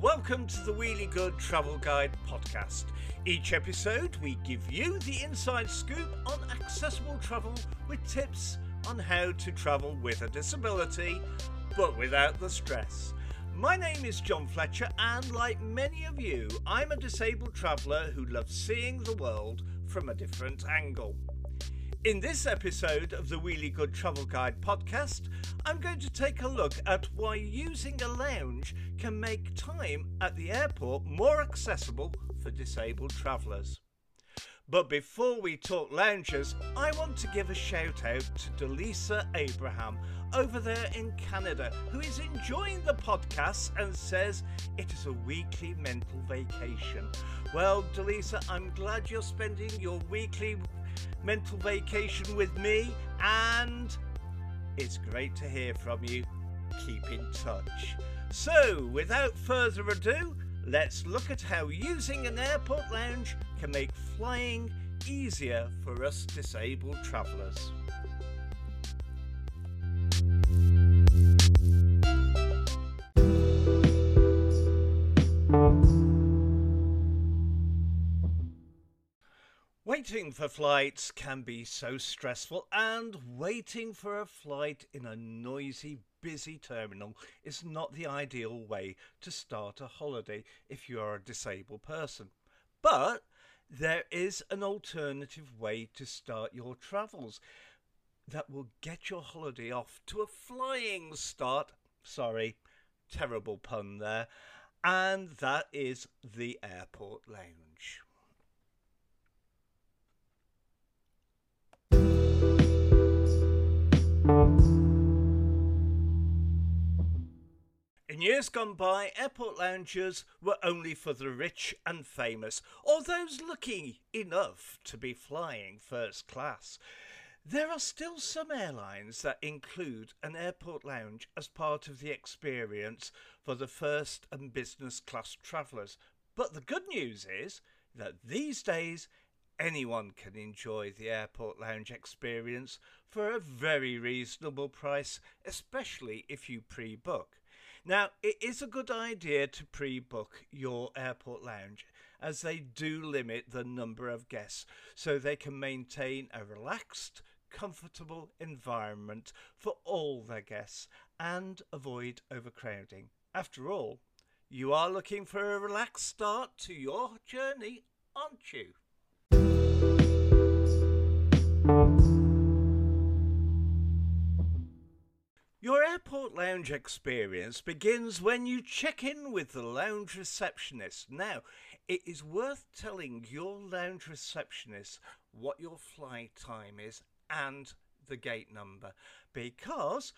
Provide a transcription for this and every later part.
welcome to the Wheelie Good Travel Guide podcast. Each episode, we give you the inside scoop on accessible travel with tips on how to travel with a disability, but without the stress. My name is Jon Fletcher, and like many of you, I'm a disabled traveller who loves seeing the world from a different angle. In this episode of the Wheelie Good Travel Guide podcast, I'm going to take a look at why using a lounge can make time at the airport more accessible for disabled travellers. But before we talk lounges, I want to give a shout out to Delisa Abraham over there in Canada, who is enjoying the podcast and says it is a weekly mental vacation. Well, Delisa, I'm glad you're spending your weekly mental vacation with me, and it's great to hear from you. Keep in touch. So, without further ado, let's look at how using an airport lounge can make flying easier for us disabled travellers. Waiting for flights can be so stressful, and waiting for a flight in a noisy, busy terminal is not the ideal way to start a holiday if you are a disabled person. But there is an alternative way to start your travels that will get your holiday off to a flying start. Sorry, terrible pun there. And that is the airport lounge. In years gone by, airport lounges were only for the rich and famous, or those lucky enough to be flying first class. There are still some airlines that include an airport lounge as part of the experience for the first and business class travellers. But the good news is that these days anyone can enjoy the airport lounge experience for a very reasonable price, especially if you pre book. Now, it is a good idea to pre book your airport lounge as they do limit the number of guests so they can maintain a relaxed, comfortable environment for all their guests and avoid overcrowding. After all, you are looking for a relaxed start to your journey, aren't you? Your airport lounge experience begins when you check in with the lounge receptionist. Now, it is worth telling your lounge receptionist what your flight time is and the gate number because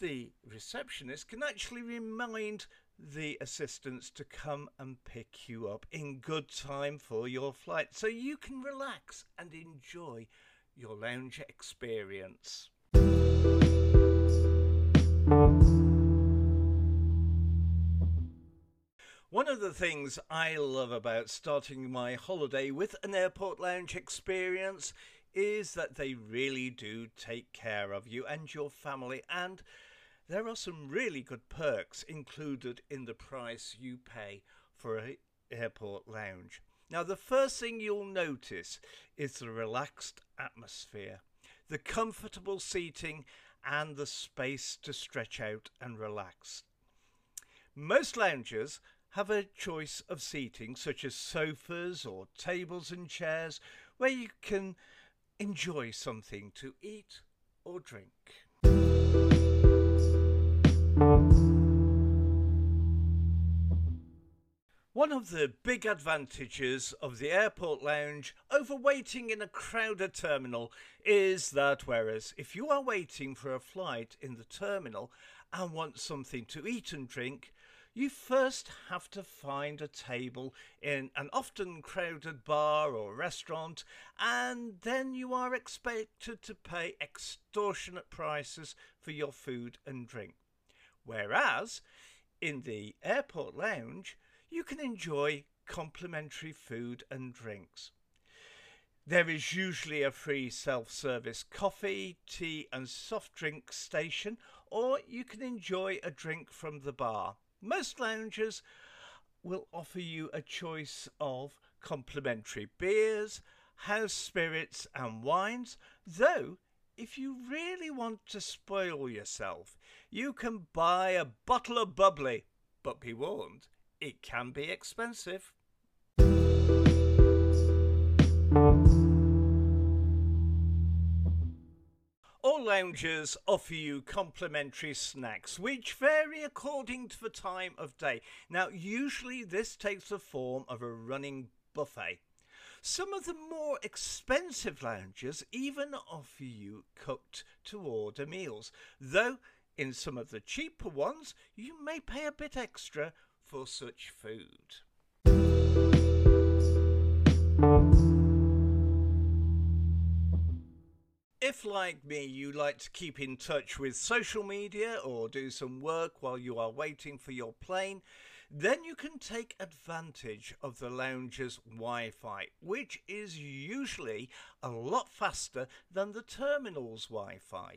the receptionist can actually remind the assistants to come and pick you up in good time for your flight so you can relax and enjoy your lounge experience. One of the things I love about starting my holiday with an airport lounge experience is that they really do take care of you and your family, and there are some really good perks included in the price you pay for an airport lounge. Now, the first thing you'll notice is the relaxed atmosphere, the comfortable seating, and the space to stretch out and relax. Most lounges have a choice of seating such as sofas or tables and chairs where you can enjoy something to eat or drink. One of the big advantages of the airport lounge over waiting in a crowded terminal is that whereas if you are waiting for a flight in the terminal and want something to eat and drink, you first have to find a table in an often crowded bar or restaurant, and then you are expected to pay extortionate prices for your food and drink. Whereas in the airport lounge, you can enjoy complimentary food and drinks. There is usually a free self service coffee, tea, and soft drink station, or you can enjoy a drink from the bar. Most lounges will offer you a choice of complimentary beers, house spirits, and wines, though if you really want to spoil yourself, you can buy a bottle of bubbly, but be warned, it can be expensive. All lounges offer you complimentary snacks, which vary according to the time of day. Now, usually this takes the form of a running buffet. Some of the more expensive lounges even offer you cooked to order meals, though in some of the cheaper ones you may pay a bit extra for such food. If, like me, you like to keep in touch with social media or do some work while you are waiting for your plane, then you can take advantage of the lounge's Wi Fi, which is usually a lot faster than the terminal's Wi Fi.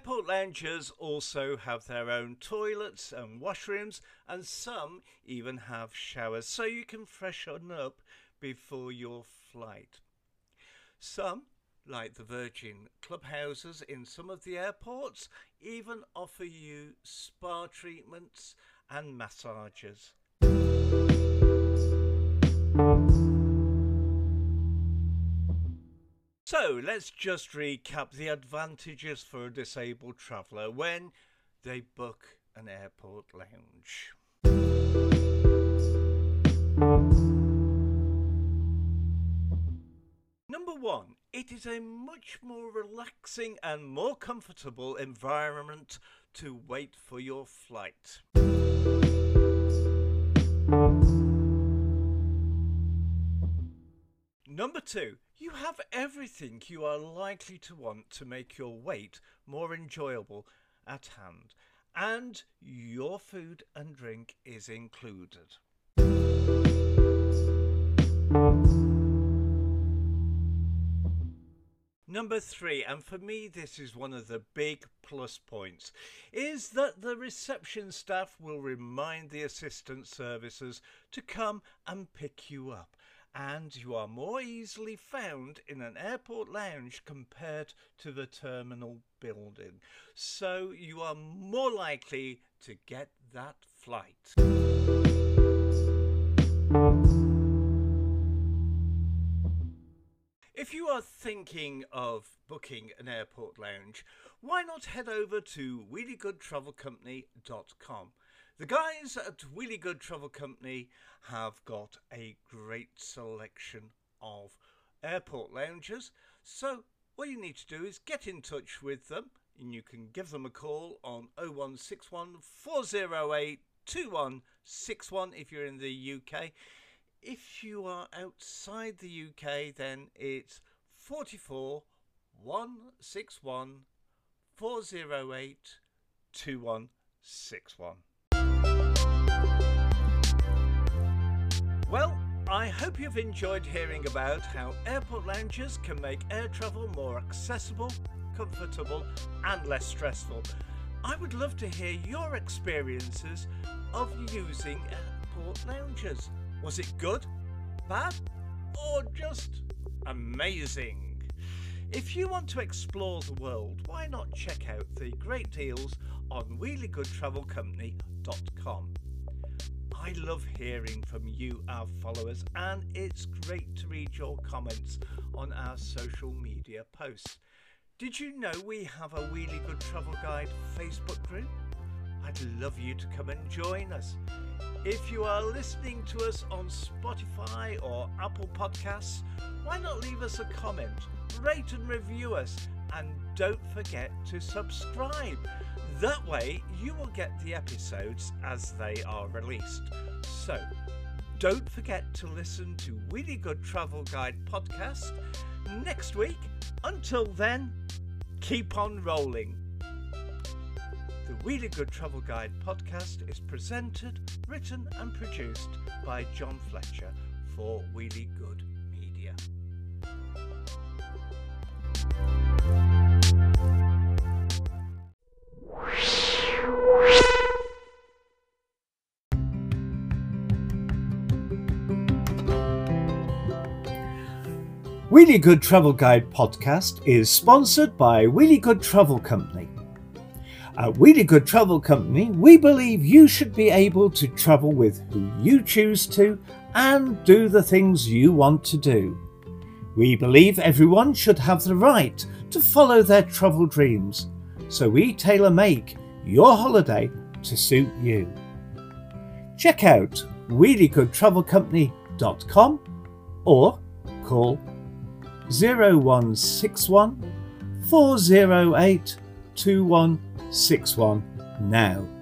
Airport lounges also have their own toilets and washrooms, and some even have showers so you can freshen up before your flight. Some like the Virgin clubhouses in some of the airports, even offer you spa treatments and massages. So let's just recap the advantages for a disabled traveller when they book an airport lounge. Number one, it is a much more relaxing and more comfortable environment to wait for your flight. Number two, you have everything you are likely to want to make your wait more enjoyable at hand, and your food and drink is included. Number three, and for me this is one of the big plus points, is that the reception staff will remind the assistant services to come and pick you up. And you are more easily found in an airport lounge compared to the terminal building. So you are more likely to get that flight. If you are thinking of booking an airport lounge, why not head over to wheeliegoodtravelcompany.com. The guys at Wheelie Good Travel Company have got a great selection of airport lounges. So what you need to do is get in touch with them and you can give them a call on 0161 408 2161 if you're in the UK if you are outside the UK, then it's 44 161 408 2161. Well, I hope you've enjoyed hearing about how airport lounges can make air travel more accessible, comfortable, and less stressful. I would love to hear your experiences of using airport lounges. Was it good, bad, or just amazing? If you want to explore the world, why not check out the great deals on wheeliegoodtravelcompany.com. I love hearing from you, our followers, and it's great to read your comments on our social media posts. Did you know we have a Wheelie Good Travel Guide Facebook group? I'd love you to come and join us. If you are listening to us on Spotify or Apple Podcasts, why not leave us a comment, rate and review us, and don't forget to subscribe. That way, you will get the episodes as they are released. So, don't forget to listen to Wheelie Good Travel Guide podcast next week. Until then, keep on rolling. The Wheelie Good Travel Guide podcast is presented, written, and produced by Jon Fletcher for Wheelie Good Media. Wheelie Good Travel Guide podcast is sponsored by Wheelie Good Travel Company. At Wheelie Good Travel Company, we believe you should be able to travel with who you choose to and do the things you want to do. We believe everyone should have the right to follow their travel dreams, so we tailor make your holiday to suit you. Check out wheeliegoodtravelcompany.com or call 0161 408 2161 now.